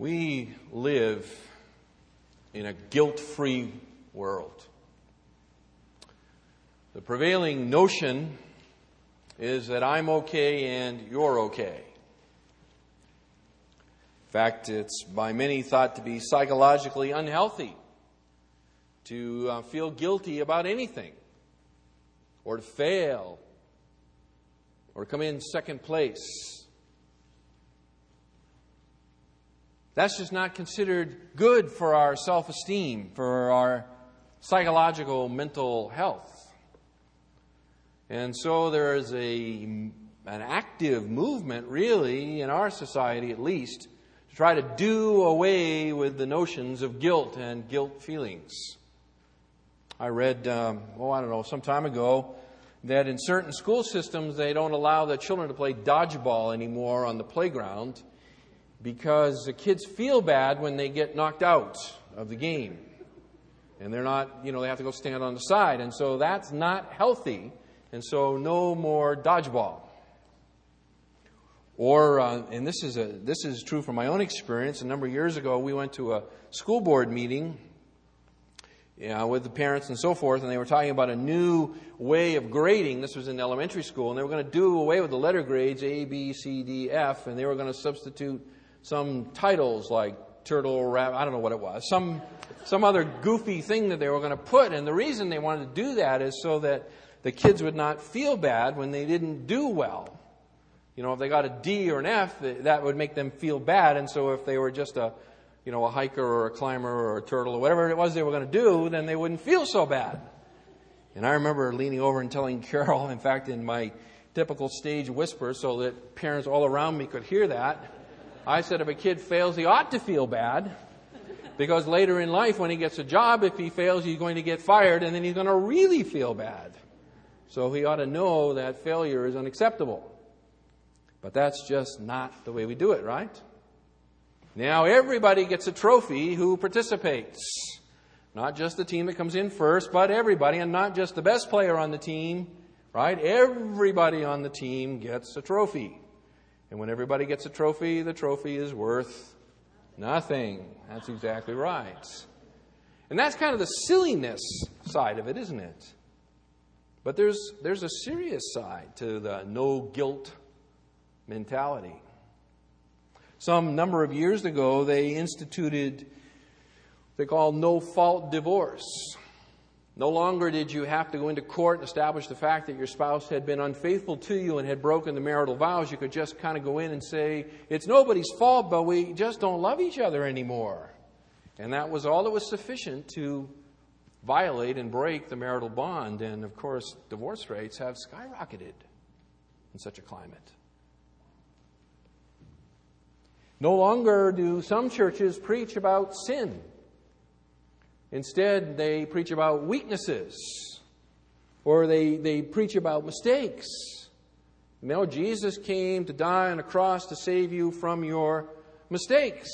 We live in a guilt free world. The prevailing notion is that I'm okay and you're okay. In fact, it's by many thought to be psychologically unhealthy to uh, feel guilty about anything, or to fail, or come in second place. That's just not considered good for our self esteem, for our psychological mental health. And so there is a, an active movement, really, in our society at least, to try to do away with the notions of guilt and guilt feelings. I read, um, oh, I don't know, some time ago, that in certain school systems they don't allow the children to play dodgeball anymore on the playground because the kids feel bad when they get knocked out of the game. And they're not, you know, they have to go stand on the side. And so that's not healthy. And so no more dodgeball. Or, uh, and this is, a, this is true from my own experience. A number of years ago, we went to a school board meeting you know, with the parents and so forth, and they were talking about a new way of grading. This was in elementary school, and they were going to do away with the letter grades A, B, C, D, F, and they were going to substitute some titles like turtle, rabbit, I don't know what it was, some, some other goofy thing that they were going to put. And the reason they wanted to do that is so that the kids would not feel bad when they didn't do well. You know, if they got a D or an F, that would make them feel bad. And so if they were just a you know, a hiker or a climber or a turtle or whatever it was they were going to do, then they wouldn't feel so bad. And I remember leaning over and telling Carol, in fact, in my typical stage whisper so that parents all around me could hear that, I said if a kid fails, he ought to feel bad. Because later in life, when he gets a job, if he fails, he's going to get fired and then he's going to really feel bad. So he ought to know that failure is unacceptable. But that's just not the way we do it, right? Now everybody gets a trophy who participates. Not just the team that comes in first, but everybody, and not just the best player on the team, right? Everybody on the team gets a trophy. And when everybody gets a trophy, the trophy is worth nothing. That's exactly right. And that's kind of the silliness side of it, isn't it? But there's, there's a serious side to the no guilt mentality. Some number of years ago, they instituted they call no fault divorce. No longer did you have to go into court and establish the fact that your spouse had been unfaithful to you and had broken the marital vows. You could just kind of go in and say, It's nobody's fault, but we just don't love each other anymore. And that was all that was sufficient to violate and break the marital bond. And of course, divorce rates have skyrocketed in such a climate. No longer do some churches preach about sin. Instead, they preach about weaknesses or they, they preach about mistakes. Know, Jesus came to die on a cross to save you from your mistakes.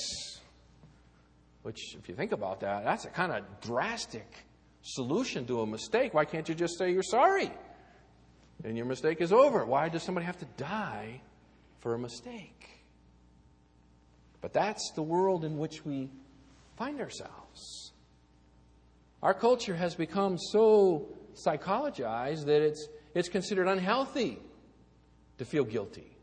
Which, if you think about that, that's a kind of drastic solution to a mistake. Why can't you just say you're sorry? And your mistake is over. Why does somebody have to die for a mistake? But that's the world in which we find ourselves. Our culture has become so psychologized that it's, it's considered unhealthy to feel guilty.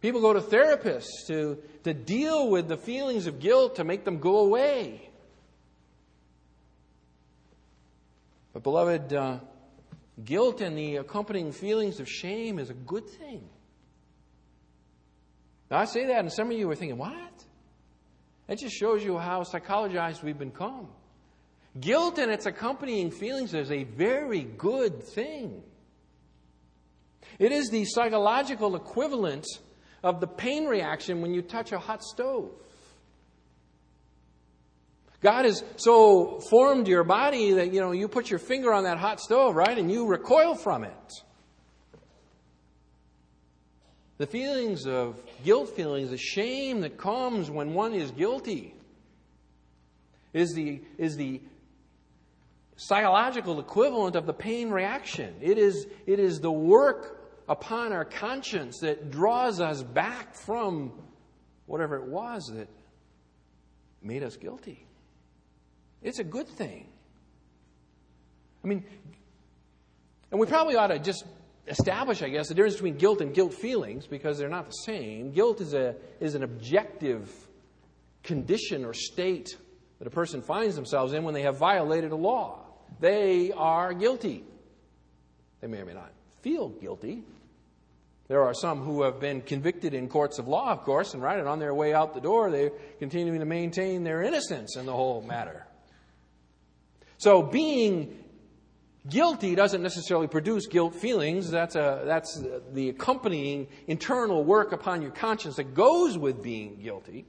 People go to therapists to, to deal with the feelings of guilt to make them go away. But, beloved, uh, guilt and the accompanying feelings of shame is a good thing. Now, I say that, and some of you are thinking, what? That just shows you how psychologized we've become. Guilt and its accompanying feelings is a very good thing. It is the psychological equivalent of the pain reaction when you touch a hot stove. God has so formed your body that you know you put your finger on that hot stove, right, and you recoil from it. The feelings of guilt feelings, the shame that comes when one is guilty, is the, is the psychological equivalent of the pain reaction. It is, it is the work upon our conscience that draws us back from whatever it was that made us guilty. It's a good thing. I mean, and we probably ought to just establish, I guess, the difference between guilt and guilt feelings because they're not the same. Guilt is, a, is an objective condition or state that a person finds themselves in when they have violated a law. They are guilty. They may or may not feel guilty. There are some who have been convicted in courts of law, of course, and right, and on their way out the door, they're continuing to maintain their innocence in the whole matter. So being guilty doesn't necessarily produce guilt feelings. That's, a, that's the accompanying internal work upon your conscience that goes with being guilty.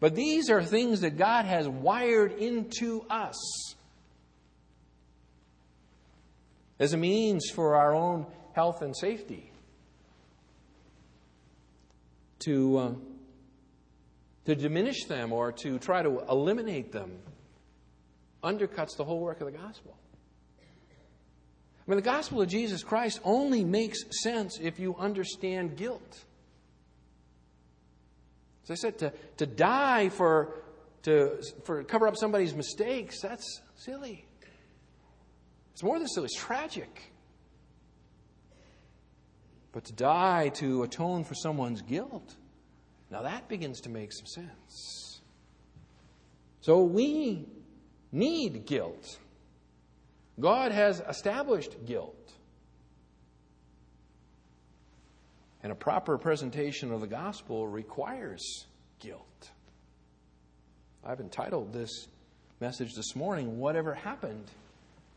But these are things that God has wired into us as a means for our own health and safety. To, uh, to diminish them or to try to eliminate them undercuts the whole work of the gospel. I mean, the gospel of Jesus Christ only makes sense if you understand guilt. As I said, to, to die for to for cover up somebody's mistakes, that's silly. It's more than silly, it's tragic. But to die to atone for someone's guilt, now that begins to make some sense. So we need guilt. God has established guilt. And a proper presentation of the gospel requires guilt. I've entitled this message this morning, Whatever Happened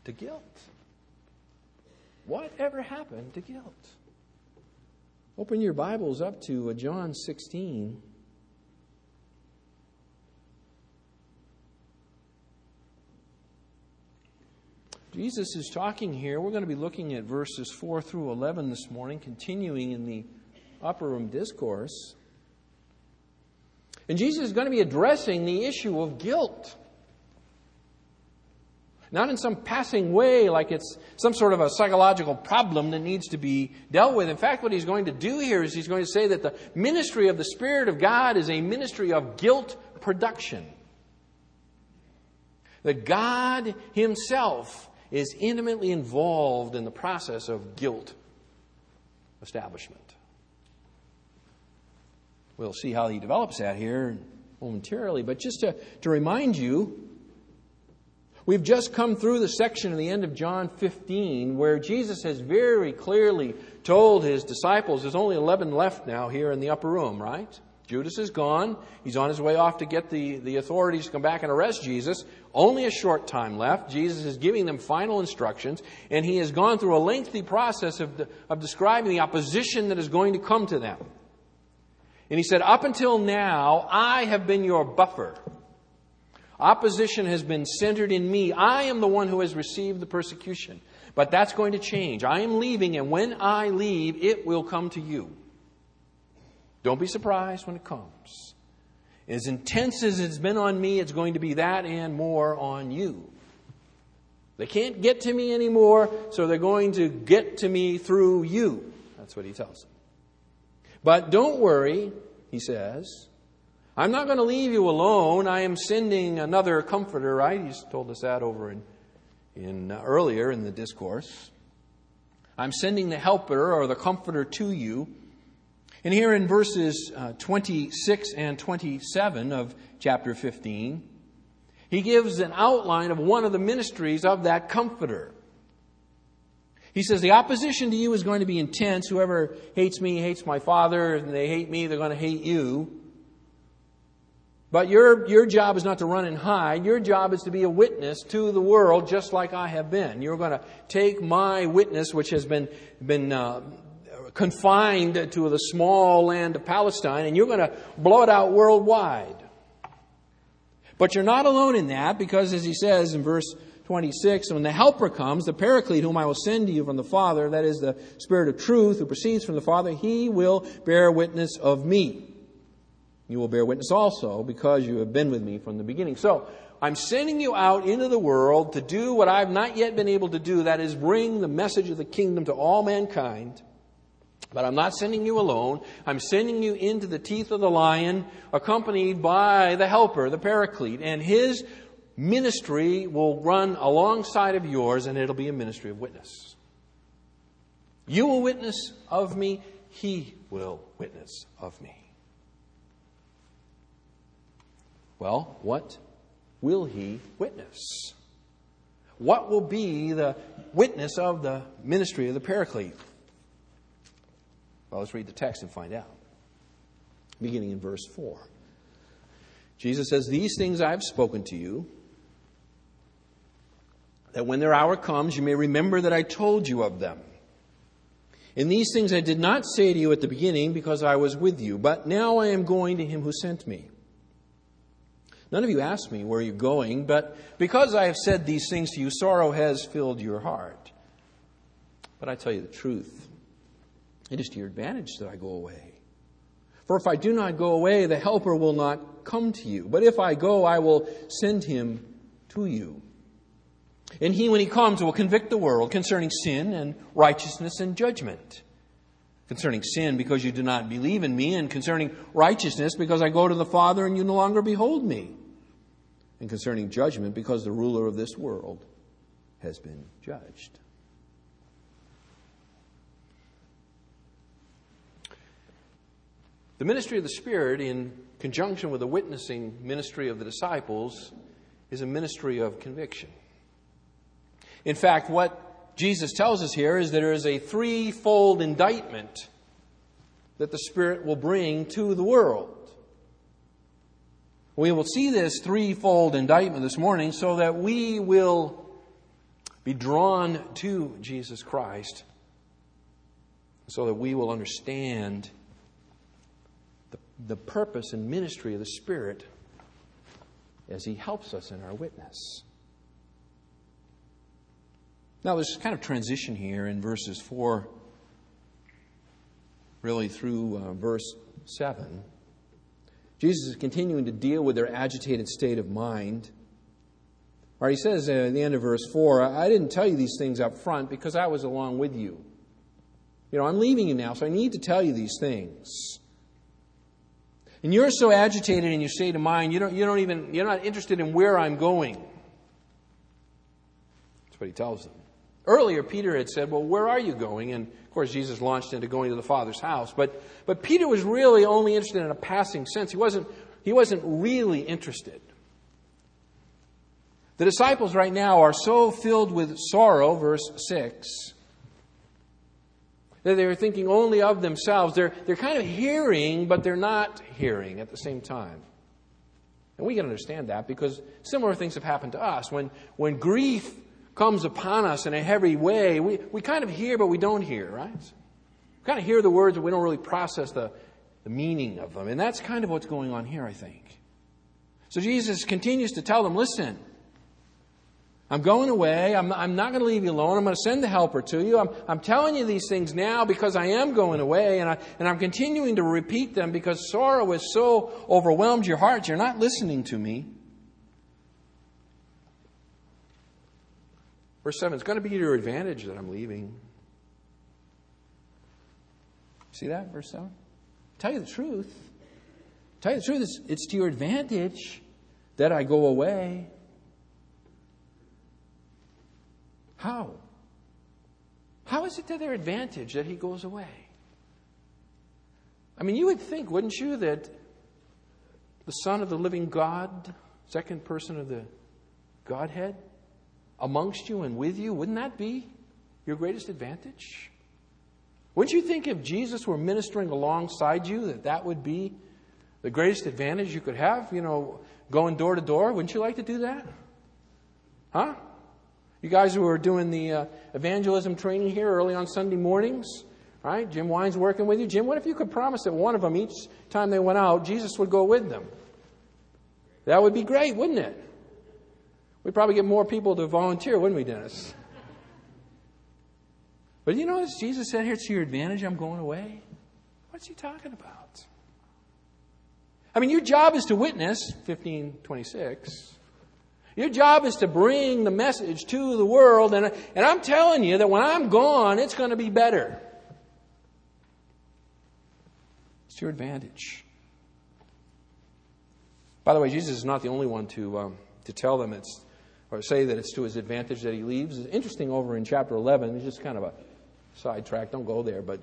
to Guilt? Whatever happened to guilt? Open your Bibles up to uh, John 16. Jesus is talking here. We're going to be looking at verses 4 through 11 this morning, continuing in the upper room discourse. And Jesus is going to be addressing the issue of guilt. Not in some passing way, like it's some sort of a psychological problem that needs to be dealt with. In fact, what he's going to do here is he's going to say that the ministry of the Spirit of God is a ministry of guilt production. That God Himself is intimately involved in the process of guilt establishment. We'll see how he develops that here momentarily, but just to, to remind you, we've just come through the section at the end of John 15 where Jesus has very clearly told his disciples there's only 11 left now here in the upper room, right? Judas is gone. He's on his way off to get the, the authorities to come back and arrest Jesus. Only a short time left. Jesus is giving them final instructions, and he has gone through a lengthy process of, of describing the opposition that is going to come to them. And he said, Up until now, I have been your buffer. Opposition has been centered in me. I am the one who has received the persecution. But that's going to change. I am leaving, and when I leave, it will come to you. Don't be surprised when it comes. As intense as it's been on me, it's going to be that and more on you. They can't get to me anymore, so they're going to get to me through you. That's what he tells them. But don't worry, he says. I'm not going to leave you alone. I am sending another comforter, right? He's told us that over in, in uh, earlier in the discourse. I'm sending the helper or the comforter to you and here in verses uh, 26 and 27 of chapter 15, he gives an outline of one of the ministries of that comforter. He says, The opposition to you is going to be intense. Whoever hates me hates my Father, and they hate me, they're going to hate you. But your, your job is not to run and hide. Your job is to be a witness to the world, just like I have been. You're going to take my witness, which has been, been uh, confined to the small land of Palestine, and you're going to blow it out worldwide. But you're not alone in that, because as he says in verse 26, when the Helper comes, the Paraclete, whom I will send to you from the Father, that is the Spirit of truth who proceeds from the Father, he will bear witness of me. You will bear witness also, because you have been with me from the beginning. So, I'm sending you out into the world to do what I've not yet been able to do, that is, bring the message of the kingdom to all mankind. But I'm not sending you alone. I'm sending you into the teeth of the lion, accompanied by the helper, the paraclete. And his ministry will run alongside of yours, and it'll be a ministry of witness. You will witness of me, he will witness of me. Well, what will he witness? What will be the witness of the ministry of the Paraclete? Well, let's read the text and find out. Beginning in verse 4. Jesus says, These things I have spoken to you, that when their hour comes, you may remember that I told you of them. And these things I did not say to you at the beginning because I was with you, but now I am going to him who sent me. None of you asked me where you're going, but because I have said these things to you, sorrow has filled your heart. But I tell you the truth. It is to your advantage that I go away. For if I do not go away, the Helper will not come to you. But if I go, I will send him to you. And he, when he comes, will convict the world concerning sin and righteousness and judgment. Concerning sin, because you do not believe in me, and concerning righteousness, because I go to the Father and you no longer behold me and concerning judgment because the ruler of this world has been judged. The ministry of the Spirit, in conjunction with the witnessing ministry of the disciples, is a ministry of conviction. In fact, what Jesus tells us here is that there is a threefold indictment that the Spirit will bring to the world. We will see this threefold indictment this morning so that we will be drawn to Jesus Christ, so that we will understand the, purpose and ministry of the Spirit as He helps us in our witness. Now, there's kind of transition here in verses 4 really through uh, verse 7. Jesus is continuing to deal with their agitated state of mind. Or he says at the end of verse 4, I didn't tell you these things up front because I was along with you. You know, I'm leaving you now, so I need to tell you these things. And you're so agitated and your state of mind, you don't, you don't even, you're not interested in where I'm going. That's what he tells them. Earlier, Peter had said, Well, where are you going? And of course, Jesus launched into going to the Father's house. But, but Peter was really only interested in a passing sense. He wasn't, he wasn't really interested. The disciples right now are so filled with sorrow, verse 6, that they're thinking only of themselves. They're, they're kind of hearing, but they're not hearing at the same time. And we can understand that because similar things have happened to us. When, when grief comes upon us in a heavy way, we, we kind of hear, but we don't hear, right? We kind of hear the words, but we don't really process the, the meaning of them. And that's kind of what's going on here, I think. So Jesus continues to tell them listen, I'm going away. I'm, I'm not going to leave you alone. I'm going to send the helper to you. I'm, I'm telling you these things now because I am going away, and, I, and I'm continuing to repeat them because sorrow has so overwhelmed your heart, you're not listening to me. Verse 7 it's going to be to your advantage that I'm leaving. See that, verse 7? Tell you the truth. Tell you the truth, it's, it's to your advantage that I go away. How? How is it to their advantage that he goes away? I mean, you would think, wouldn't you, that the Son of the living God, second person of the Godhead, amongst you and with you, wouldn't that be your greatest advantage? Wouldn't you think if Jesus were ministering alongside you that that would be the greatest advantage you could have? You know, going door to door. Wouldn't you like to do that? Huh? You guys who are doing the uh, evangelism training here early on Sunday mornings, right? Jim Wine's working with you. Jim, what if you could promise that one of them, each time they went out, Jesus would go with them? That would be great, wouldn't it? We'd probably get more people to volunteer, wouldn't we, Dennis? But you know, as Jesus said here, it's to your advantage I'm going away. What's he talking about? I mean, your job is to witness, 1526. Your job is to bring the message to the world, and, and I'm telling you that when I'm gone, it's going to be better. It's to your advantage. By the way, Jesus is not the only one to, um, to tell them it's, or say that it's to his advantage that he leaves. It's interesting over in chapter 11, it's just kind of a sidetrack, don't go there, but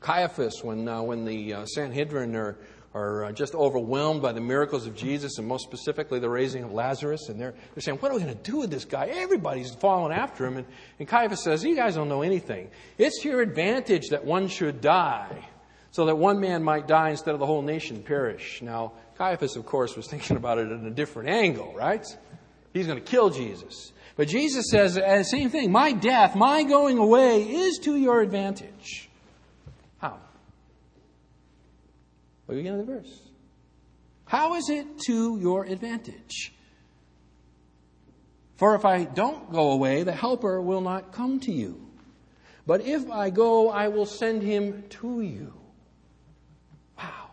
Caiaphas, when, uh, when the uh, Sanhedrin are, are uh, just overwhelmed by the miracles of Jesus, and most specifically the raising of Lazarus, and they're, they're saying, What are we going to do with this guy? Everybody's following after him. And, and Caiaphas says, You guys don't know anything. It's your advantage that one should die, so that one man might die instead of the whole nation perish. Now, Caiaphas, of course, was thinking about it in a different angle, right? He's going to kill Jesus. But Jesus says the same thing. My death, my going away is to your advantage. Look again at the verse. How is it to your advantage? For if I don't go away, the Helper will not come to you. But if I go, I will send him to you. Wow.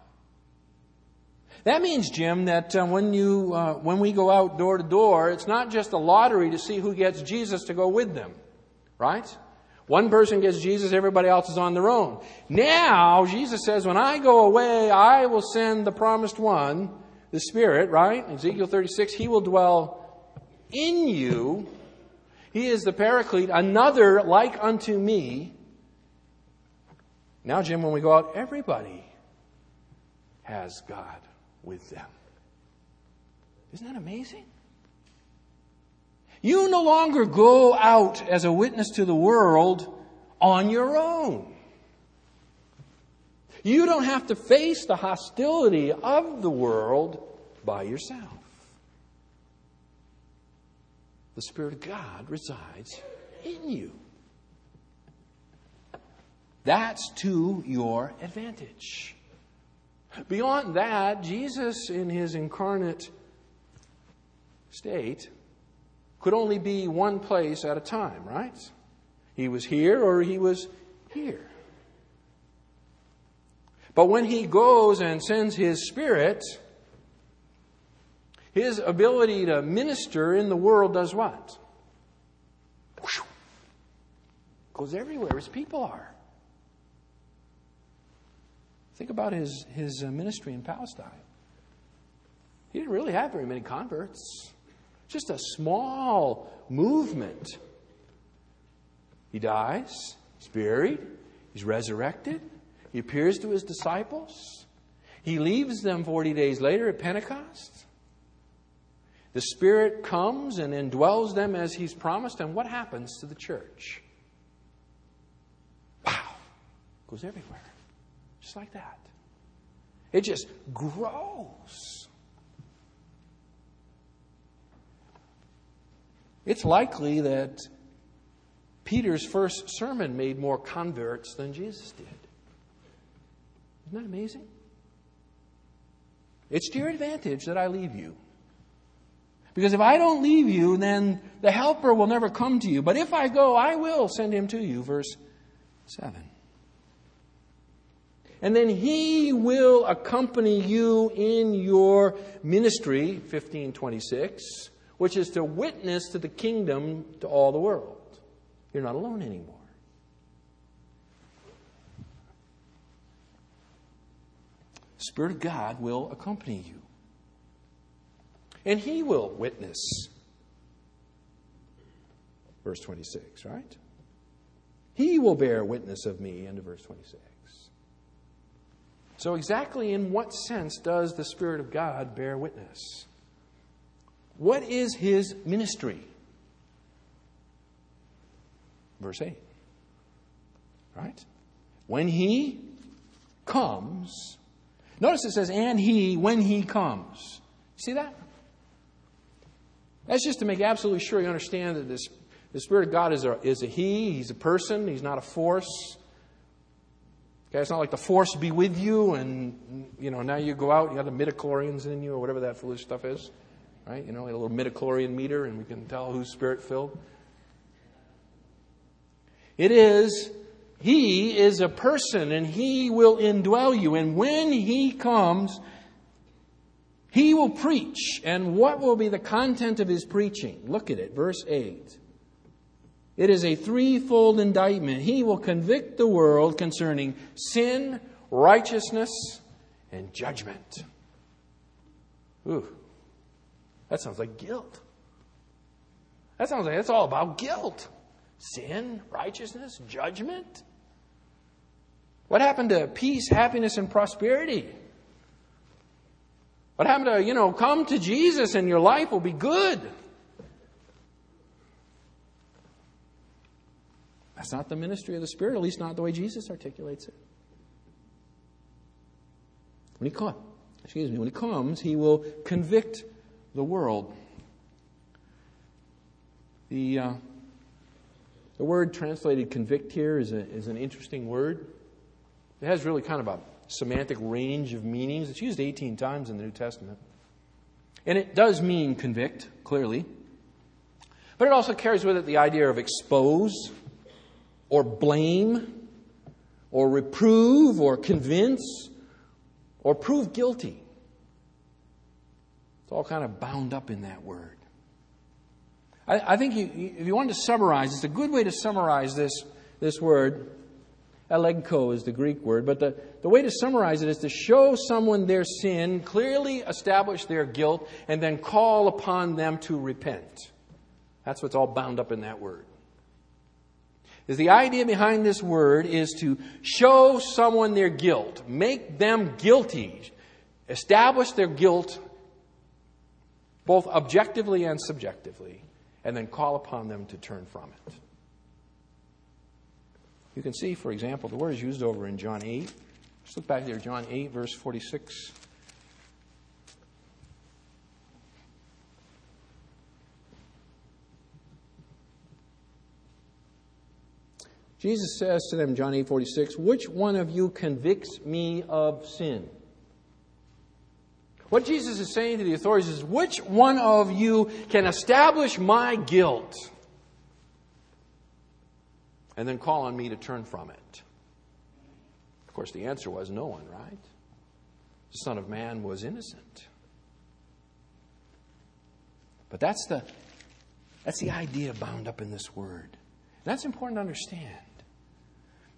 That means, Jim, that uh, when, you, uh, when we go out door to door, it's not just a lottery to see who gets Jesus to go with them, right? One person gets Jesus, everybody else is on their own. Now, Jesus says, when I go away, I will send the promised one, the Spirit, right? Ezekiel 36, he will dwell in you. He is the paraclete, another like unto me. Now, Jim, when we go out, everybody has God with them. Isn't that amazing? You no longer go out as a witness to the world on your own. You don't have to face the hostility of the world by yourself. The Spirit of God resides in you. That's to your advantage. Beyond that, Jesus, in his incarnate state, could only be one place at a time, right? He was here or he was here. But when he goes and sends his spirit, his ability to minister in the world does what? Goes everywhere as people are. Think about his, his uh, ministry in Palestine. He didn't really have very many converts. Just a small movement. He dies, he's buried, he's resurrected, he appears to his disciples, he leaves them 40 days later at Pentecost. The Spirit comes and indwells them as He's promised, and what happens to the church? Wow! Goes everywhere. Just like that. It just grows. It's likely that Peter's first sermon made more converts than Jesus did. Isn't that amazing? It's to your advantage that I leave you. Because if I don't leave you, then the helper will never come to you. But if I go, I will send him to you. Verse 7. And then he will accompany you in your ministry, 1526 which is to witness to the kingdom to all the world. You're not alone anymore. Spirit of God will accompany you. And He will witness. Verse 26, right? He will bear witness of me, of verse 26. So, exactly in what sense does the Spirit of God bear witness? What is his ministry? Verse 8. Right? When he comes, notice it says, and he, when he comes. See that? That's just to make absolutely sure you understand that this, the Spirit of God is a, is a he, he's a person, he's not a force. Okay, it's not like the force be with you and, you know, now you go out, you got the midichlorians in you or whatever that foolish stuff is right? You know, a little midichlorian meter, and we can tell who's spirit filled. It is, He is a person, and He will indwell you. And when He comes, He will preach. And what will be the content of His preaching? Look at it, verse 8. It is a threefold indictment. He will convict the world concerning sin, righteousness, and judgment. Ooh, that sounds like guilt. That sounds like it's all about guilt. Sin, righteousness, judgment. What happened to peace, happiness, and prosperity? What happened to, you know, come to Jesus and your life will be good? That's not the ministry of the Spirit, at least not the way Jesus articulates it. When he comes, excuse me, when he comes, he will convict the world. The, uh, the word translated convict here is, a, is an interesting word. It has really kind of a semantic range of meanings. It's used 18 times in the New Testament. And it does mean convict, clearly. But it also carries with it the idea of expose or blame or reprove or convince or prove guilty. It's all kind of bound up in that word. I, I think you, if you wanted to summarize, it's a good way to summarize this, this word Elegko is the Greek word, but the, the way to summarize it is to show someone their sin, clearly establish their guilt, and then call upon them to repent. That's what's all bound up in that word. Is the idea behind this word is to show someone their guilt, make them guilty, establish their guilt both objectively and subjectively, and then call upon them to turn from it. You can see, for example, the word is used over in John 8. Just look back there, John 8, verse 46. Jesus says to them, John 8 46, Which one of you convicts me of sin? What Jesus is saying to the authorities is, Which one of you can establish my guilt? and then call on me to turn from it? Of course, the answer was no one, right? The Son of Man was innocent. But that's the, that's the idea bound up in this word. And that's important to understand.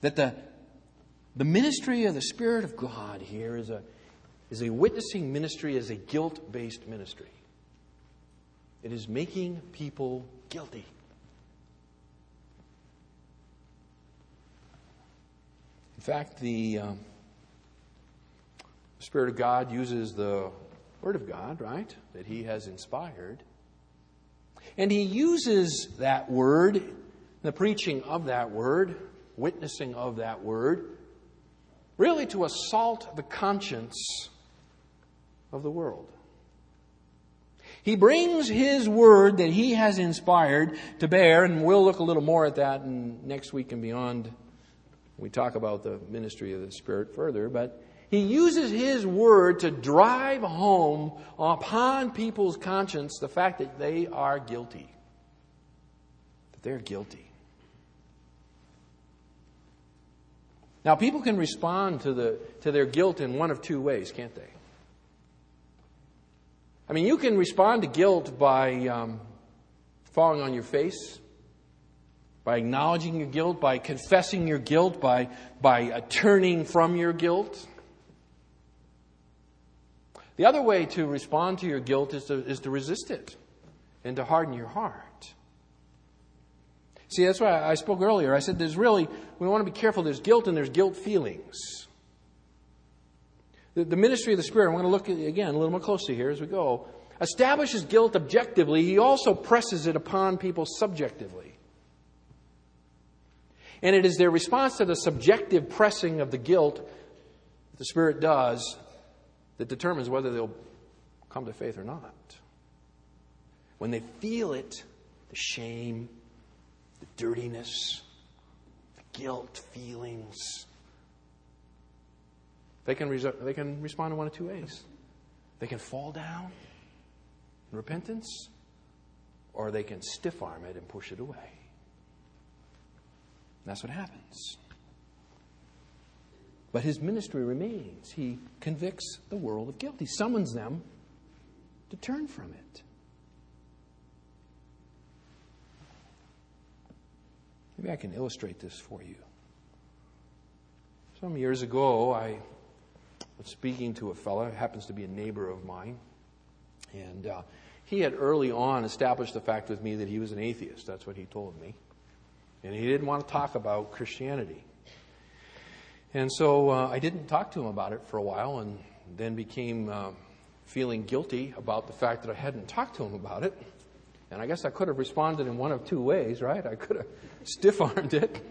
That the, the ministry of the Spirit of God here is a, is a witnessing ministry, is a guilt based ministry. It is making people guilty. In fact, the um, Spirit of God uses the Word of God, right, that He has inspired. And He uses that Word, the preaching of that Word, witnessing of that Word, really to assault the conscience of the world. He brings His Word that He has inspired to bear, and we'll look a little more at that in next week and beyond we talk about the ministry of the Spirit further, but he uses his word to drive home upon people's conscience the fact that they are guilty. That they're guilty. Now, people can respond to, the, to their guilt in one of two ways, can't they? I mean, you can respond to guilt by um, falling on your face by acknowledging your guilt, by confessing your guilt, by, by uh, turning from your guilt. The other way to respond to your guilt is to, is to resist it and to harden your heart. See, that's why I spoke earlier. I said there's really, we want to be careful. There's guilt and there's guilt feelings. The, the ministry of the Spirit, I'm going to look at, again a little more closely here as we go, establishes guilt objectively. He also presses it upon people subjectively. And it is their response to the subjective pressing of the guilt that the Spirit does that determines whether they'll come to faith or not. When they feel it, the shame, the dirtiness, the guilt feelings, they can, they can respond in one of two ways. They can fall down in repentance, or they can stiff arm it and push it away. That's what happens. But his ministry remains. He convicts the world of guilt, he summons them to turn from it. Maybe I can illustrate this for you. Some years ago, I was speaking to a fellow, who happens to be a neighbor of mine, and uh, he had early on established the fact with me that he was an atheist. That's what he told me. And he didn't want to talk about Christianity. And so uh, I didn't talk to him about it for a while and then became uh, feeling guilty about the fact that I hadn't talked to him about it. And I guess I could have responded in one of two ways, right? I could have stiff armed it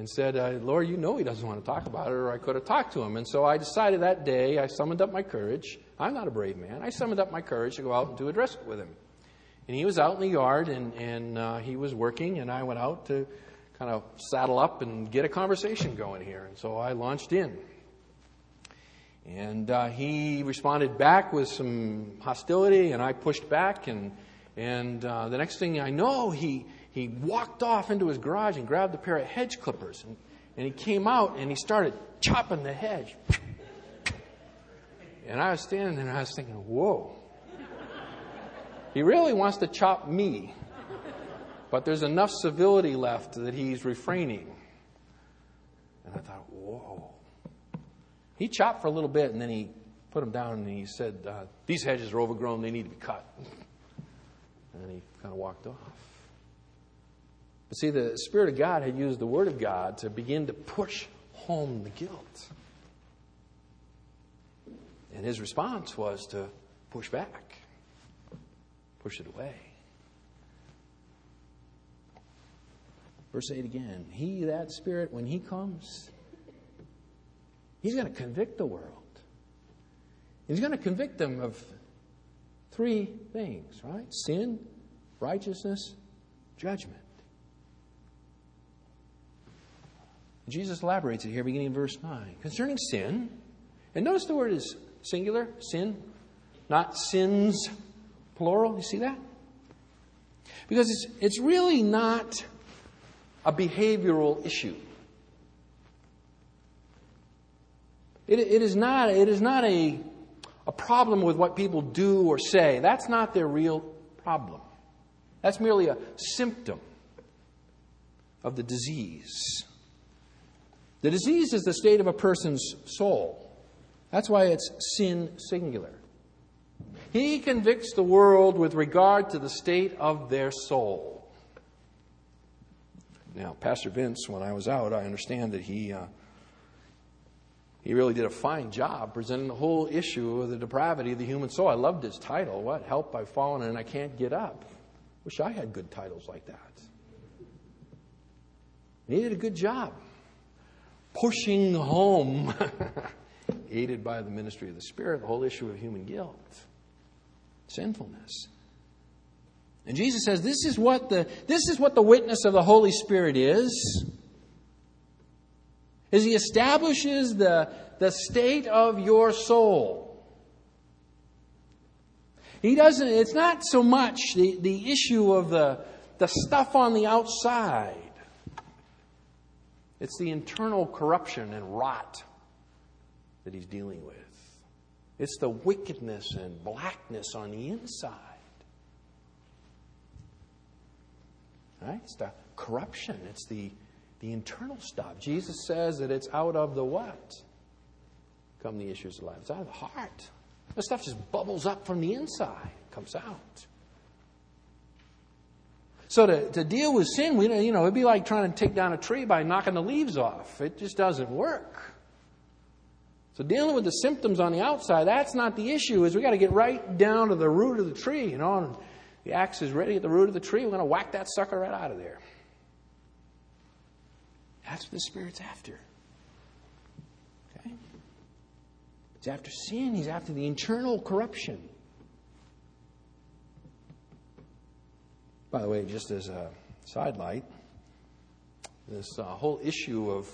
and said, uh, Lord, you know he doesn't want to talk about it, or I could have talked to him. And so I decided that day, I summoned up my courage. I'm not a brave man. I summoned up my courage to go out and to address it with him. And he was out in the yard, and, and uh, he was working, and I went out to kind of saddle up and get a conversation going here. And so I launched in. And uh, he responded back with some hostility, and I pushed back. And, and uh, the next thing I know, he, he walked off into his garage and grabbed a pair of hedge clippers. And, and he came out and he started chopping the hedge. And I was standing there and I was thinking, whoa. He really wants to chop me. But there's enough civility left that he's refraining. And I thought, whoa. He chopped for a little bit and then he put them down and he said, uh, These hedges are overgrown, they need to be cut. And he kind of walked off. But see, the Spirit of God had used the Word of God to begin to push home the guilt. And his response was to push back, push it away. Verse 8 again He, that Spirit, when He comes, He's going to convict the world. He's going to convict them of three things, right? Sin, righteousness, judgment. Jesus elaborates it here, beginning in verse 9. Concerning sin, and notice the word is singular, sin, not sins, plural. You see that? Because it's, it's really not a behavioral issue. It, it is not, it is not a, a problem with what people do or say. That's not their real problem. That's merely a symptom of the disease. The disease is the state of a person's soul. That's why it's sin singular. He convicts the world with regard to the state of their soul. Now, Pastor Vince, when I was out, I understand that he uh, he really did a fine job presenting the whole issue of the depravity of the human soul. I loved his title. What? Help I've fallen and I can't get up. Wish I had good titles like that. he did a good job pushing home, aided by the ministry of the Spirit, the whole issue of human guilt, sinfulness. And Jesus says this is what the, this is what the witness of the Holy Spirit is. Is he establishes the, the state of your soul. He doesn't, it's not so much the, the issue of the, the stuff on the outside. It's the internal corruption and rot that he's dealing with. It's the wickedness and blackness on the inside. Right? It's the corruption. It's the, the internal stuff. Jesus says that it's out of the what? Come the issues of life. It's out of the heart. The stuff just bubbles up from the inside, comes out. So to, to deal with sin, we, you know, it'd be like trying to take down a tree by knocking the leaves off. It just doesn't work. So dealing with the symptoms on the outside, that's not the issue. Is we got to get right down to the root of the tree, you know. And the axe is ready at the root of the tree. We're going to whack that sucker right out of there. That's what the Spirit's after. Okay? He's after sin. He's after the internal corruption. By the way, just as a sidelight, this uh, whole issue of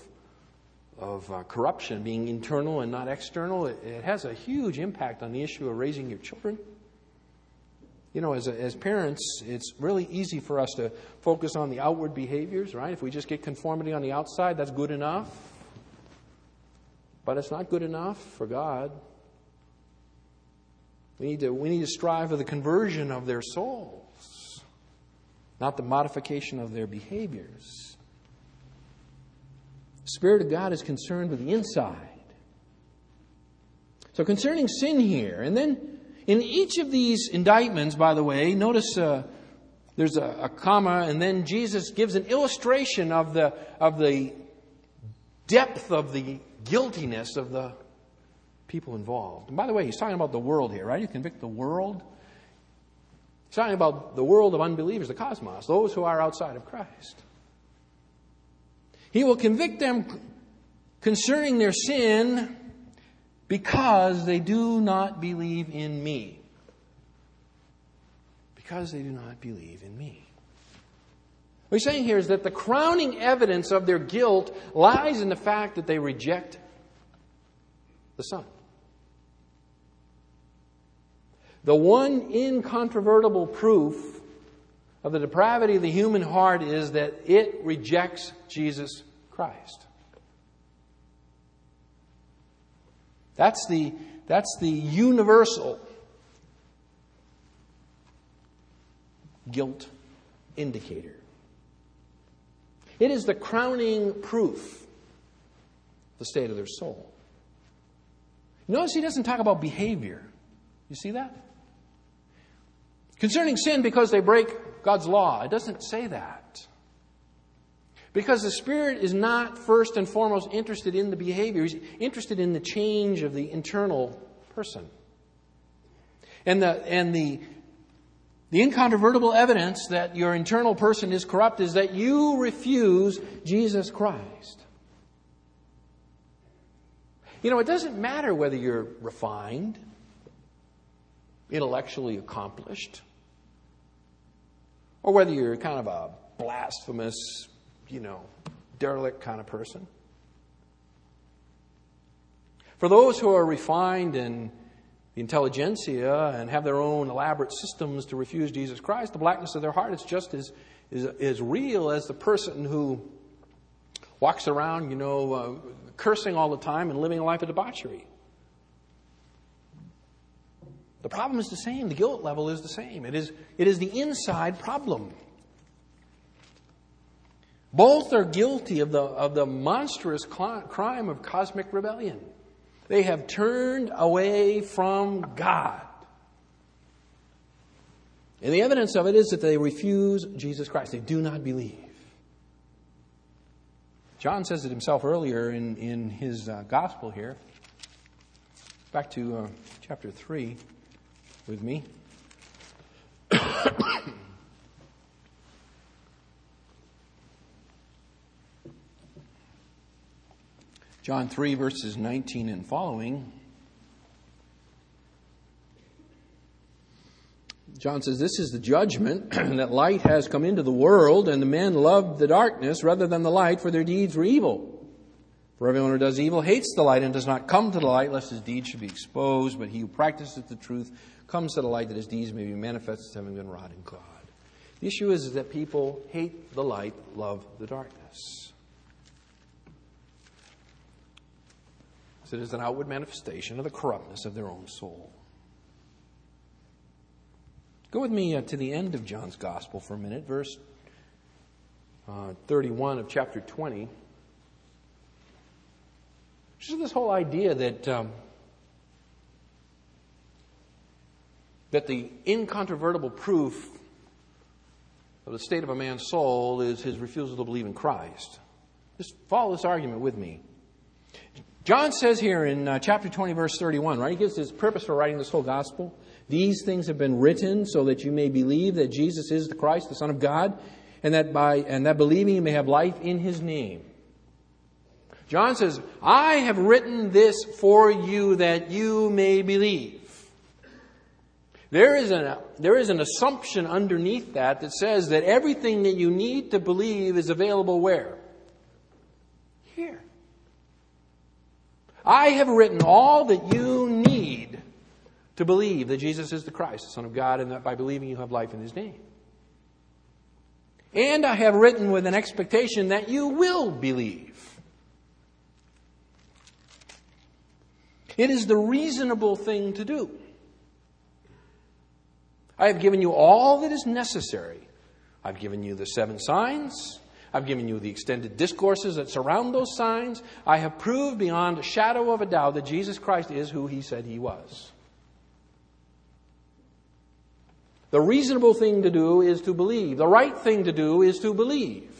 of uh, corruption being internal and not external, it, it, has a huge impact on the issue of raising your children. You know, as, a, as parents, it's really easy for us to focus on the outward behaviors, right? If we just get conformity on the outside, that's good enough. But it's not good enough for God. We need to, we need to strive for the conversion of their soul not the modification of their behaviors. The Spirit of God is concerned with the inside. So, concerning sin here, and then in each of these indictments, by the way, notice uh, there's a, a, comma, and then Jesus gives an illustration of the, of the depth of the guiltiness of the people involved. And by the way, he's talking about the world here, right? You convict the world. He's talking about the world of unbelievers, the cosmos, those who are outside of Christ. He will convict them concerning their sin because they do not believe in me. Because they do not believe in me. What he's saying here is that the crowning evidence of their guilt lies in the fact that they reject the Son. The one incontrovertible proof of the depravity of the human heart is that it rejects Jesus Christ. That's the, that's the universal guilt indicator. It is the crowning proof the state of their soul. Notice he doesn't talk about behavior. You see that? Concerning sin because they break God's law, it doesn't say that. Because the Spirit is not first and foremost interested in the behavior, He's interested in the change of the internal person. And the, and the, the incontrovertible evidence that your internal person is corrupt is that you refuse Jesus Christ. You know, it doesn't matter whether you're refined, intellectually accomplished, or whether you're kind of a blasphemous, you know, derelict kind of person. For those who are refined in the intelligentsia and have their own elaborate systems to refuse Jesus Christ, the blackness of their heart is just as, as, as real as the person who walks around, you know, uh, cursing all the time and living a life of debauchery. The problem is the same. The guilt level is the same. It is, it is the inside problem. Both are guilty of the, of the monstrous crime of cosmic rebellion. They have turned away from God. And the evidence of it is that they refuse Jesus Christ. They do not believe. John says it himself earlier in, in his uh, gospel here. Back to uh, chapter 3 with me. John 3, verses 19 and following. John says, This is the judgment that light has come into the world, and the men loved the darkness rather than the light, for their deeds were evil. For everyone who does evil hates the light and does not come to the light, lest his deeds should be exposed. But he who practices the truth comes to the light, that his deeds may be manifested as having been wrought in God. The issue is, is that people hate the light, love the darkness. So It is an outward manifestation of the corruptness of their own soul. Go with me uh, to the end of John's Gospel for a minute, verse uh, 31 of chapter 20. Just this whole idea that um, that the incontrovertible proof of the state of a man's soul is his refusal to believe in Christ. Just follow this argument with me. John says here in uh, chapter 20, verse 31, right? He gives his purpose for writing this whole gospel. These things have been written so that you may believe that Jesus is the Christ, the Son of God, and that by and that believing you may have life in his name. John says, I have written this for you that you may believe. There is, an, there is an assumption underneath that that says that everything that you need to believe is available where? Here. I have written all that you need to believe that Jesus is the Christ, the Son of God, and that by believing you have life in His name. And I have written with an expectation that you will believe. It is the reasonable thing to do. I have given you all that is necessary. I've given you the seven signs. I've given you the extended discourses that surround those signs. I have proved beyond a shadow of a doubt that Jesus Christ is who he said he was. The reasonable thing to do is to believe. The right thing to do is to believe.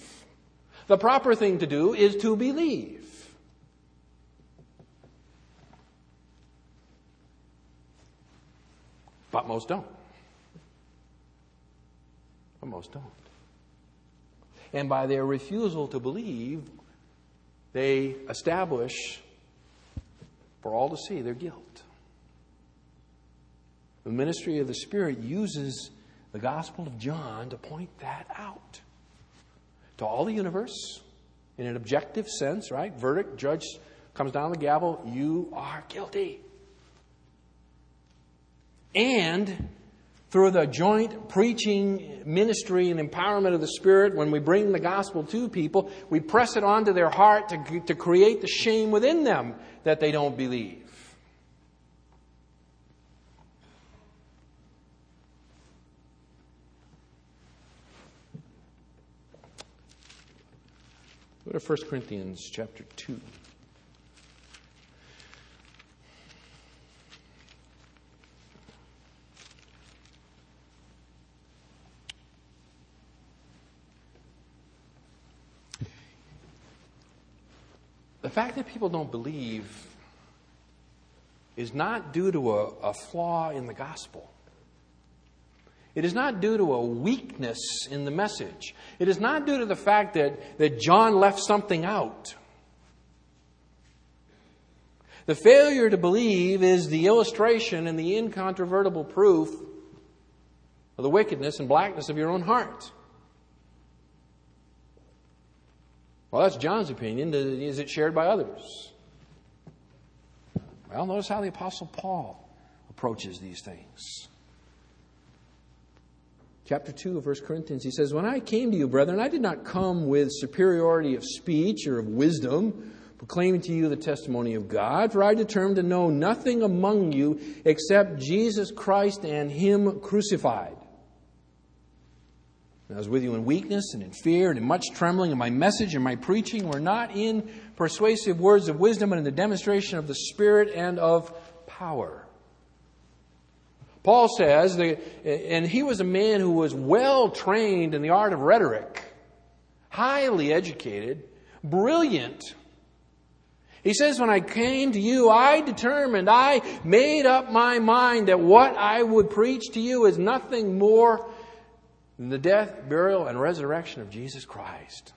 The proper thing to do is to believe. But most don't. But most don't. And by their refusal to believe, they establish for all to see their guilt. The ministry of the Spirit uses the Gospel of John to point that out to all the universe in an objective sense, right? Verdict, judge comes down the gavel, you are guilty. And through the joint preaching ministry and empowerment of the Spirit, when we bring the gospel to people, we press it onto their heart to, to create the shame within them that they don't believe. Go to 1 Corinthians chapter 2. The fact that people don't believe is not due to a, a flaw in the gospel. It is not due to a weakness in the message. It is not due to the fact that, that John left something out. The failure to believe is the illustration and the incontrovertible proof of the wickedness and blackness of your own heart. Well, that's John's opinion. Is it shared by others? Well, notice how the Apostle Paul approaches these things chapter 2 of 1 Corinthians, he says, When I came to you, brethren, I did not come with superiority of speech or of wisdom, proclaiming to you the testimony of God, for I determined to know nothing among you except Jesus Christ and Him crucified. I was with you in weakness and in fear and in much trembling, and my message and my preaching were not in persuasive words of wisdom, but in the demonstration of the Spirit and of power Paul says, and he was a man who was well trained in the art of rhetoric, highly educated, brilliant. He says, When I came to you, I determined, I made up my mind that what I would preach to you is nothing more than the death, burial, and resurrection of Jesus Christ.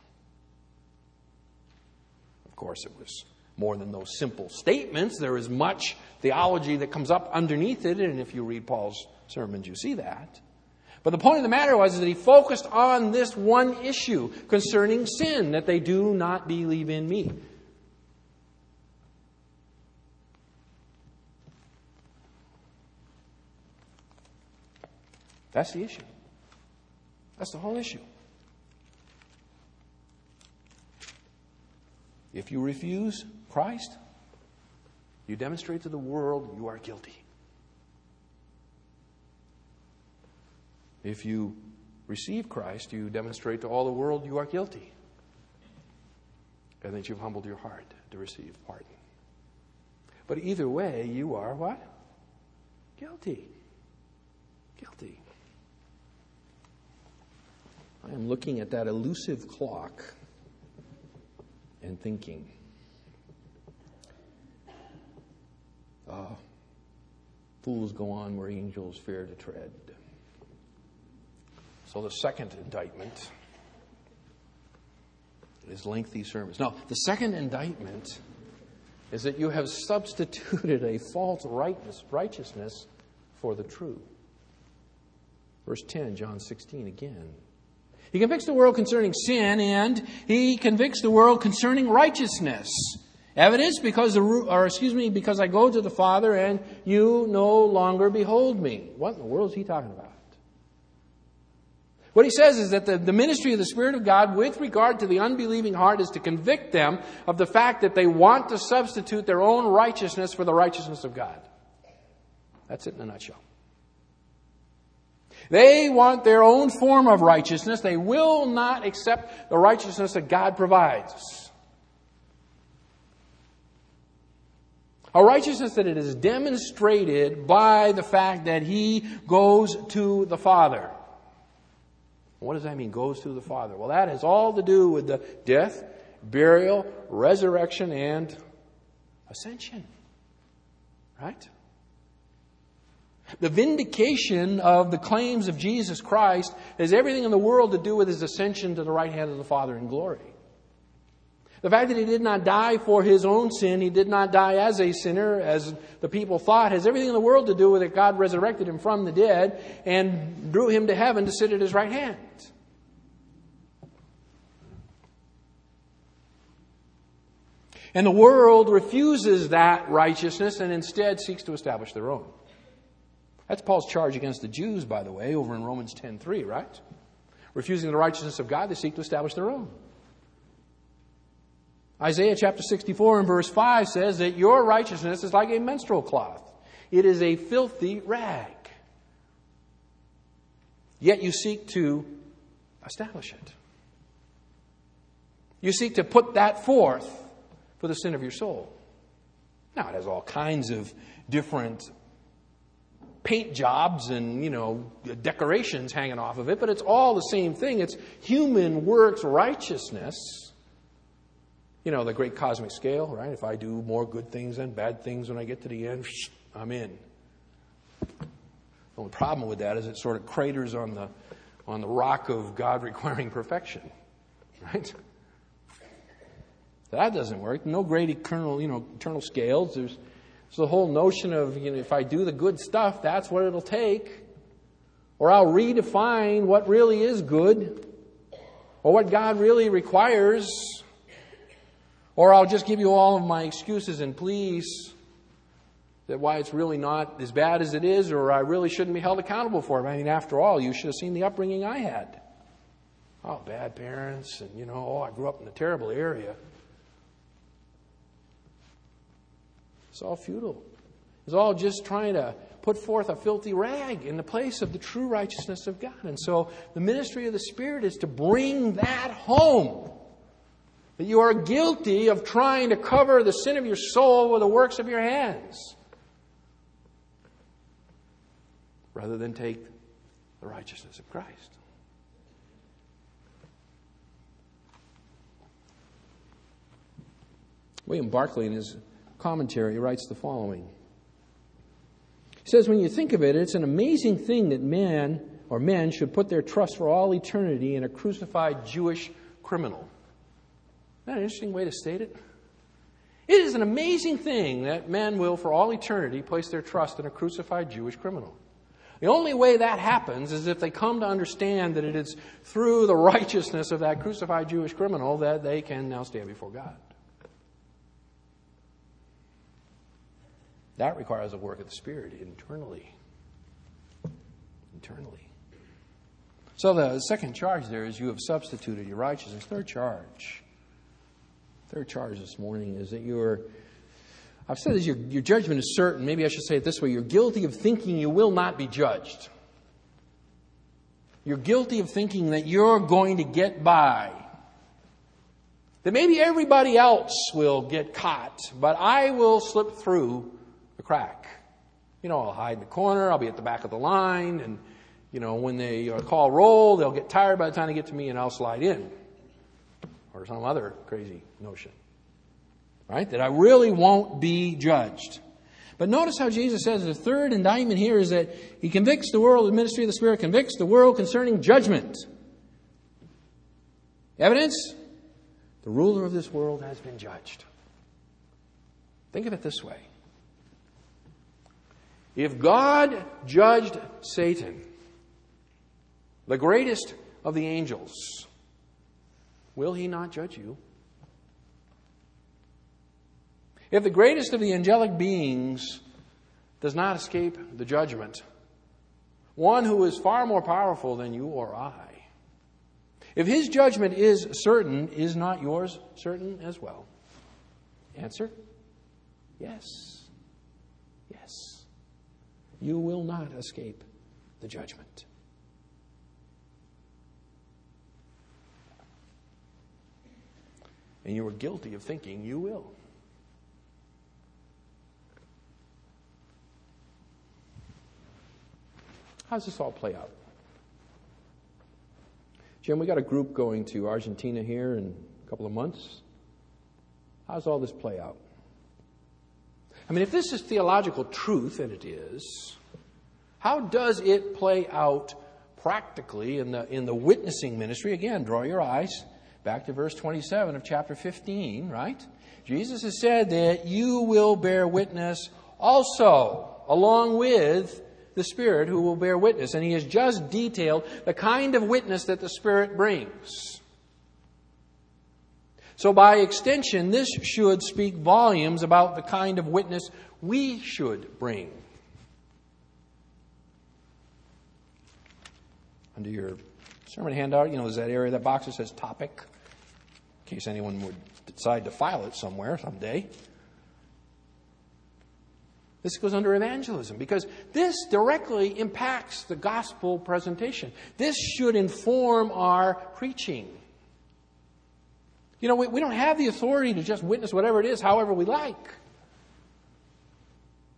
Of course, it was more than those simple statements. There is much theology that comes up underneath it, and if you read Paul's sermons, you see that. But the point of the matter was that he focused on this one issue concerning sin, that they do not believe in me. That's the issue. That's the whole issue. If you refuse Christ, you demonstrate to the world you are guilty. If you receive Christ, you demonstrate to all the world you are guilty and that you've humbled your heart to receive pardon. But either way, you are what? Guilty. Guilty. I am looking at that elusive clock and thinking, Uh, fools go on where angels fear to tread. So the second indictment is lengthy sermons. Now, the second indictment is that you have substituted a false righteousness for the true. Verse 10, John 16 again. He convicts the world concerning sin and he convicts the world concerning righteousness. Evidence because the or excuse me, because I go to the Father and you no longer behold me. What in the world is he talking about? What he says is that the, the ministry of the Spirit of God with regard to the unbelieving heart is to convict them of the fact that they want to substitute their own righteousness for the righteousness of God. That's it in a nutshell. They want their own form of righteousness. They will not accept the righteousness that God provides. A righteousness that it is demonstrated by the fact that he goes to the Father. What does that mean, goes to the Father? Well, that has all to do with the death, burial, resurrection, and ascension. Right? The vindication of the claims of Jesus Christ has everything in the world to do with his ascension to the right hand of the Father in glory. The fact that he did not die for his own sin, he did not die as a sinner, as the people thought, has everything in the world to do with it. God resurrected him from the dead and drew him to heaven to sit at his right hand. And the world refuses that righteousness and instead seeks to establish their own. That's Paul's charge against the Jews, by the way, over in Romans 10:3, right? Refusing the righteousness of God, they seek to establish their own. Isaiah chapter 64 and verse 5 says that your righteousness is like a menstrual cloth. It is a filthy rag. Yet you seek to establish it. You seek to put that forth for the sin of your soul. Now, it has all kinds of different paint jobs and, you know, decorations hanging off of it, but it's all the same thing. It's human works righteousness. You know, the great cosmic scale, right? If I do more good things than bad things when I get to the end, I'm in. The only problem with that is it sort of craters on the, on the rock of God requiring perfection, right? That doesn't work. No great eternal, you know, eternal scales. There's, there's the whole notion of, you know, if I do the good stuff, that's what it'll take. Or I'll redefine what really is good. Or what God really requires. Or I'll just give you all of my excuses and pleas that why it's really not as bad as it is, or I really shouldn't be held accountable for it. I mean, after all, you should have seen the upbringing I had. Oh, bad parents, and you know, oh, I grew up in a terrible area. It's all futile. It's all just trying to put forth a filthy rag in the place of the true righteousness of God. And so the ministry of the Spirit is to bring that home. That you are guilty of trying to cover the sin of your soul with the works of your hands. Rather than take the righteousness of Christ. William Barclay, in his commentary writes the following. He says, When you think of it, it's an amazing thing that man or men should put their trust for all eternity in a crucified Jewish criminal. Isn't that an interesting way to state it? It is an amazing thing that men will, for all eternity, place their trust in a crucified Jewish criminal. The only way that happens is if they come to understand that it is through the righteousness of that crucified Jewish criminal that they can now stand before God. That requires a work of the Spirit internally. Internally. So the second charge there is you have substituted your righteousness. Third charge. Third charge this morning is that you're I've said this, your, your judgment is certain. Maybe I should say it this way. You're guilty of thinking you will not be judged. You're guilty of thinking that you're going to get by. That maybe everybody else will get caught, but I will slip through the crack. You know, I'll hide in the corner, I'll be at the back of the line, and, you know, when they uh, call roll, they'll get tired by the time they get to me and I'll slide in. Or some other crazy notion. Right? That I really won't be judged. But notice how Jesus says the third indictment here is that he convicts the world, the ministry of the Spirit convicts the world concerning judgment. Evidence? The ruler of this world has been judged. Think of it this way if God judged Satan, the greatest of the angels, will he not judge you? If the greatest of the angelic beings does not escape the judgment, one who is far more powerful than you or I, if his judgment is certain, is not yours certain as well? Answer yes you will not escape the judgment. And you are guilty of thinking you will. How does this all play out? Jim, we got a group going to Argentina here in a couple of months. How does all this play out? I mean, if this is theological truth, and it is, how does it play out practically in the, in the witnessing ministry? Again, draw your eyes back to verse 27 of chapter 15, right? Jesus has said that you will bear witness also, along with the Spirit who will bear witness. And he has just detailed the kind of witness that the Spirit brings. So, by extension, this should speak volumes about the kind of witness we should bring. Under your sermon handout, you know, there's that area, that box that says topic, in case anyone would decide to file it somewhere someday. This goes under evangelism because this directly impacts the gospel presentation. This should inform our preaching. You know, we, we don't have the authority to just witness whatever it is, however we like.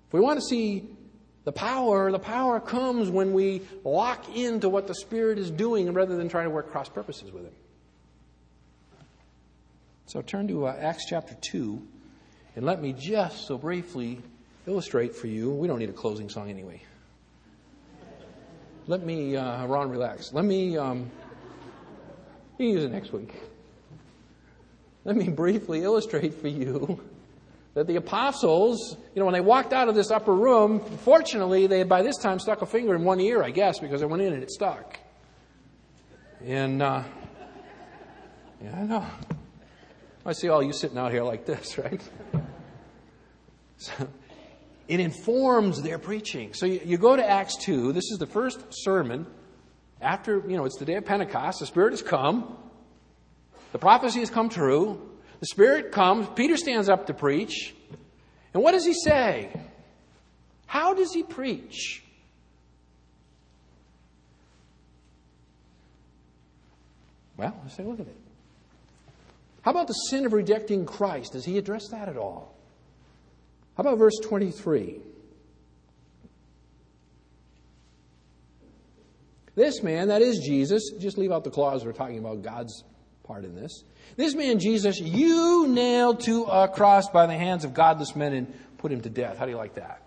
If we want to see the power, the power comes when we lock into what the Spirit is doing rather than trying to work cross purposes with Him. So turn to uh, Acts chapter 2, and let me just so briefly illustrate for you. We don't need a closing song anyway. Let me, uh, Ron, relax. Let me, um, you use it next week. Let me briefly illustrate for you that the apostles, you know, when they walked out of this upper room, fortunately, they had by this time stuck a finger in one ear, I guess, because they went in and it stuck. And, uh, yeah, I know. I see all you sitting out here like this, right? So, it informs their preaching. So you, you, go to Acts 2. This is the first sermon after, you know, it's the day of Pentecost. The Spirit has come. The prophecy has come true. The Spirit comes. Peter stands up to preach. And what does he say? How does he preach? Well, let's take a look at it. How about the sin of rejecting Christ? Does he address that at all? How about verse 23? This man, that is Jesus, just leave out the clause we're talking about God's part in this. This man, Jesus, you nailed to a cross by the hands of godless men and put him to death. How do you like that?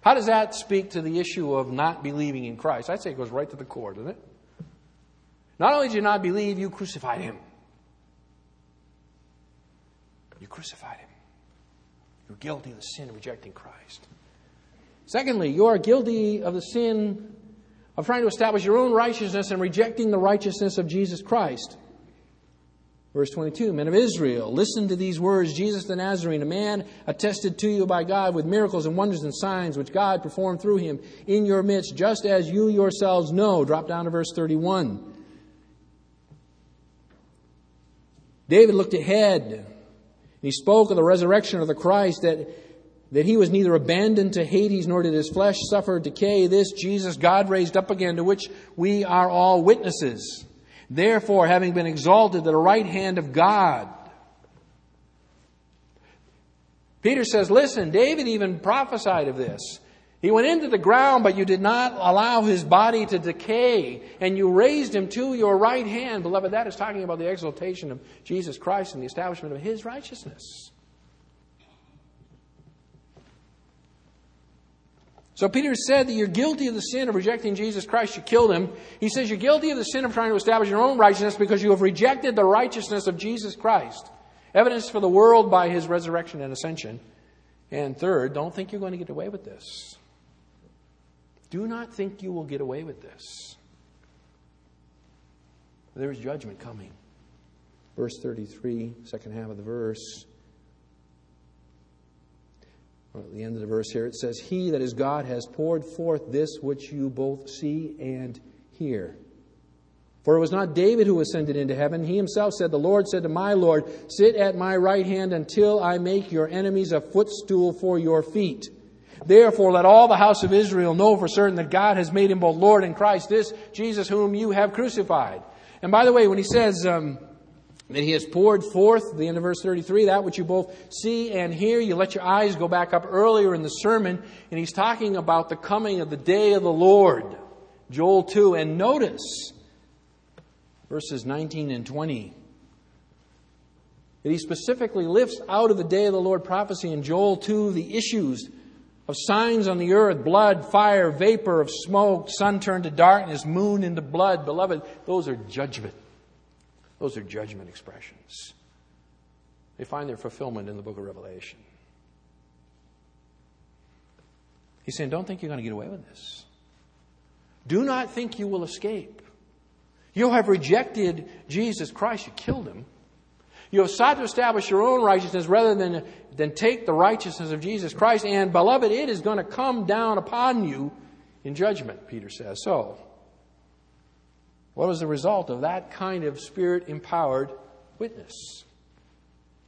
How does that speak to the issue of not believing in Christ? I'd say it goes right to the core, doesn't it? Not only did you not believe, you crucified him. You crucified him. You're guilty of the sin of rejecting Christ. Secondly, you are guilty of the sin of trying to establish your own righteousness and rejecting the righteousness of Jesus Christ. Verse 22 Men of Israel, listen to these words Jesus the Nazarene, a man attested to you by God with miracles and wonders and signs which God performed through him in your midst, just as you yourselves know. Drop down to verse 31. David looked ahead he spoke of the resurrection of the Christ, that, that he was neither abandoned to Hades nor did his flesh suffer decay. This Jesus God raised up again, to which we are all witnesses. Therefore, having been exalted to the right hand of God, Peter says, Listen, David even prophesied of this. He went into the ground, but you did not allow his body to decay, and you raised him to your right hand. Beloved, that is talking about the exaltation of Jesus Christ and the establishment of his righteousness. So Peter said that you're guilty of the sin of rejecting Jesus Christ. You killed him. He says you're guilty of the sin of trying to establish your own righteousness because you have rejected the righteousness of Jesus Christ. Evidence for the world by his resurrection and ascension. And third, don't think you're going to get away with this. Do not think you will get away with this. There is judgment coming. Verse 33, second half of the verse. Well, at the end of the verse here, it says, He that is God has poured forth this which you both see and hear. For it was not David who ascended into heaven. He himself said, The Lord said to my Lord, Sit at my right hand until I make your enemies a footstool for your feet. Therefore, let all the house of Israel know for certain that God has made him both Lord and Christ, this Jesus whom you have crucified. And by the way, when he says, um, And he has poured forth, the end of verse 33, that which you both see and hear. You let your eyes go back up earlier in the sermon, and he's talking about the coming of the day of the Lord. Joel 2. And notice verses 19 and 20 that he specifically lifts out of the day of the Lord prophecy in Joel 2 the issues of signs on the earth, blood, fire, vapor of smoke, sun turned to darkness, moon into blood. Beloved, those are judgment. Those are judgment expressions. They find their fulfillment in the book of Revelation. He's saying, don't think you're going to get away with this. Do not think you will escape. You have rejected Jesus Christ. You killed him. You have sought to establish your own righteousness rather than, than take the righteousness of Jesus Christ. And, beloved, it is going to come down upon you in judgment, Peter says. So, what was the result of that kind of spirit empowered witness?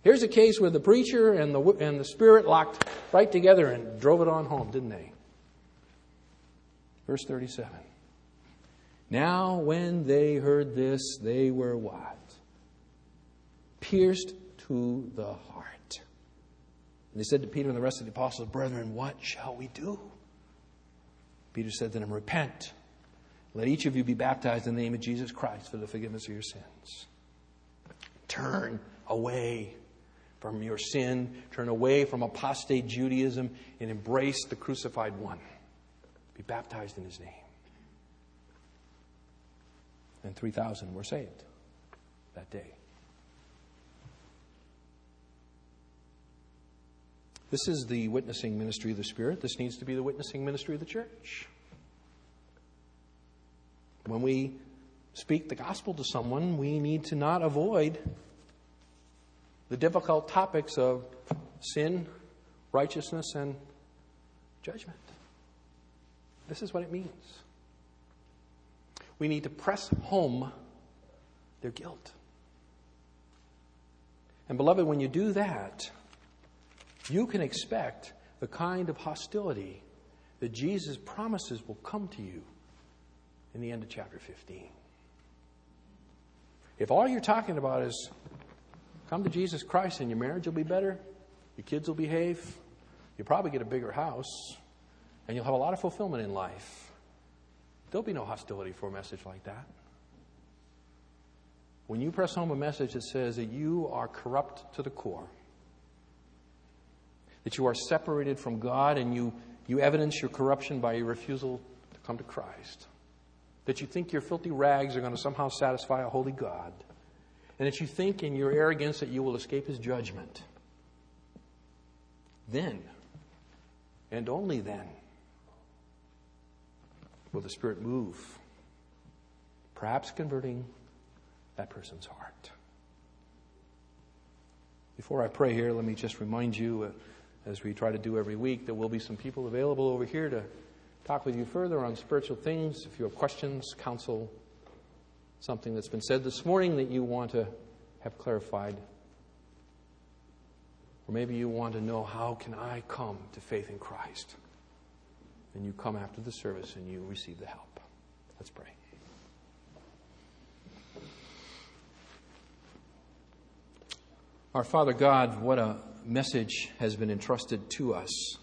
Here's a case where the preacher and the, and the spirit locked right together and drove it on home, didn't they? Verse 37. Now, when they heard this, they were what? pierced to the heart. And they said to Peter and the rest of the apostles, Brethren, what shall we do? Peter said to them, Repent. Let each of you be baptized in the name of Jesus Christ for the forgiveness of your sins. Turn away from your sin, turn away from apostate Judaism, and embrace the crucified one. Be baptized in his name. And 3,000 were saved that day. This is the witnessing ministry of the Spirit. This needs to be the witnessing ministry of the church. When we speak the gospel to someone, we need to not avoid the difficult topics of sin, righteousness, and judgment. This is what it means. We need to press home their guilt. And, beloved, when you do that, you can expect the kind of hostility that Jesus promises will come to you in the end of chapter 15. If all you're talking about is come to Jesus Christ and your marriage will be better, your kids will behave, you'll probably get a bigger house, and you'll have a lot of fulfillment in life, there'll be no hostility for a message like that. When you press home a message that says that you are corrupt to the core, that you are separated from God and you, you evidence your corruption by your refusal to come to Christ, that you think your filthy rags are going to somehow satisfy a holy God, and that you think in your arrogance that you will escape his judgment, then, and only then, will the Spirit move, perhaps converting that person's heart. Before I pray here, let me just remind you. Uh, as we try to do every week, there will be some people available over here to talk with you further on spiritual things. If you have questions, counsel, something that's been said this morning that you want to have clarified, or maybe you want to know how can I come to faith in Christ? And you come after the service and you receive the help. Let's pray. Our Father God, what a message has been entrusted to us.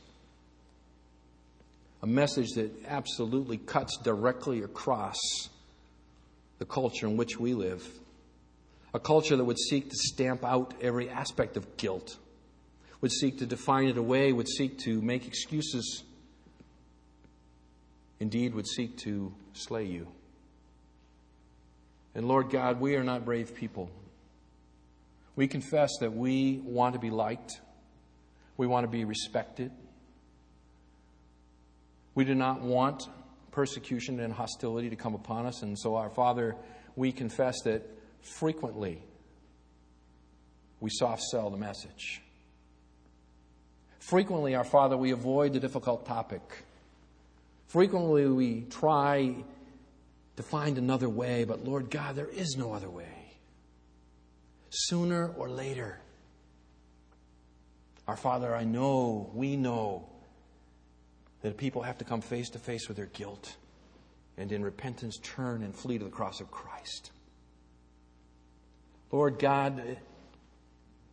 A message that absolutely cuts directly across the culture in which we live. A culture that would seek to stamp out every aspect of guilt, would seek to define it away, would seek to make excuses, indeed, would seek to slay you. And Lord God, we are not brave people. We confess that we want to be liked. We want to be respected. We do not want persecution and hostility to come upon us. And so, our Father, we confess that frequently we soft sell the message. Frequently, our Father, we avoid the difficult topic. Frequently, we try to find another way, but Lord God, there is no other way sooner or later. Our Father, I know, we know that people have to come face to face with their guilt and in repentance turn and flee to the cross of Christ. Lord God,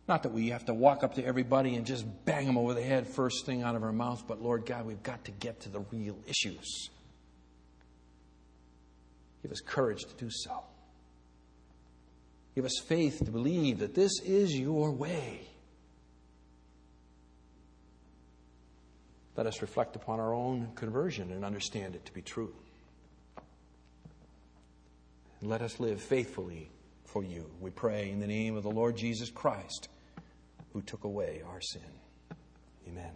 not that we have to walk up to everybody and just bang them over the head first thing out of our mouth, but Lord God, we've got to get to the real issues. Give us courage to do so. Give us faith to believe that this is your way. Let us reflect upon our own conversion and understand it to be true. And let us live faithfully for you. We pray in the name of the Lord Jesus Christ, who took away our sin. Amen.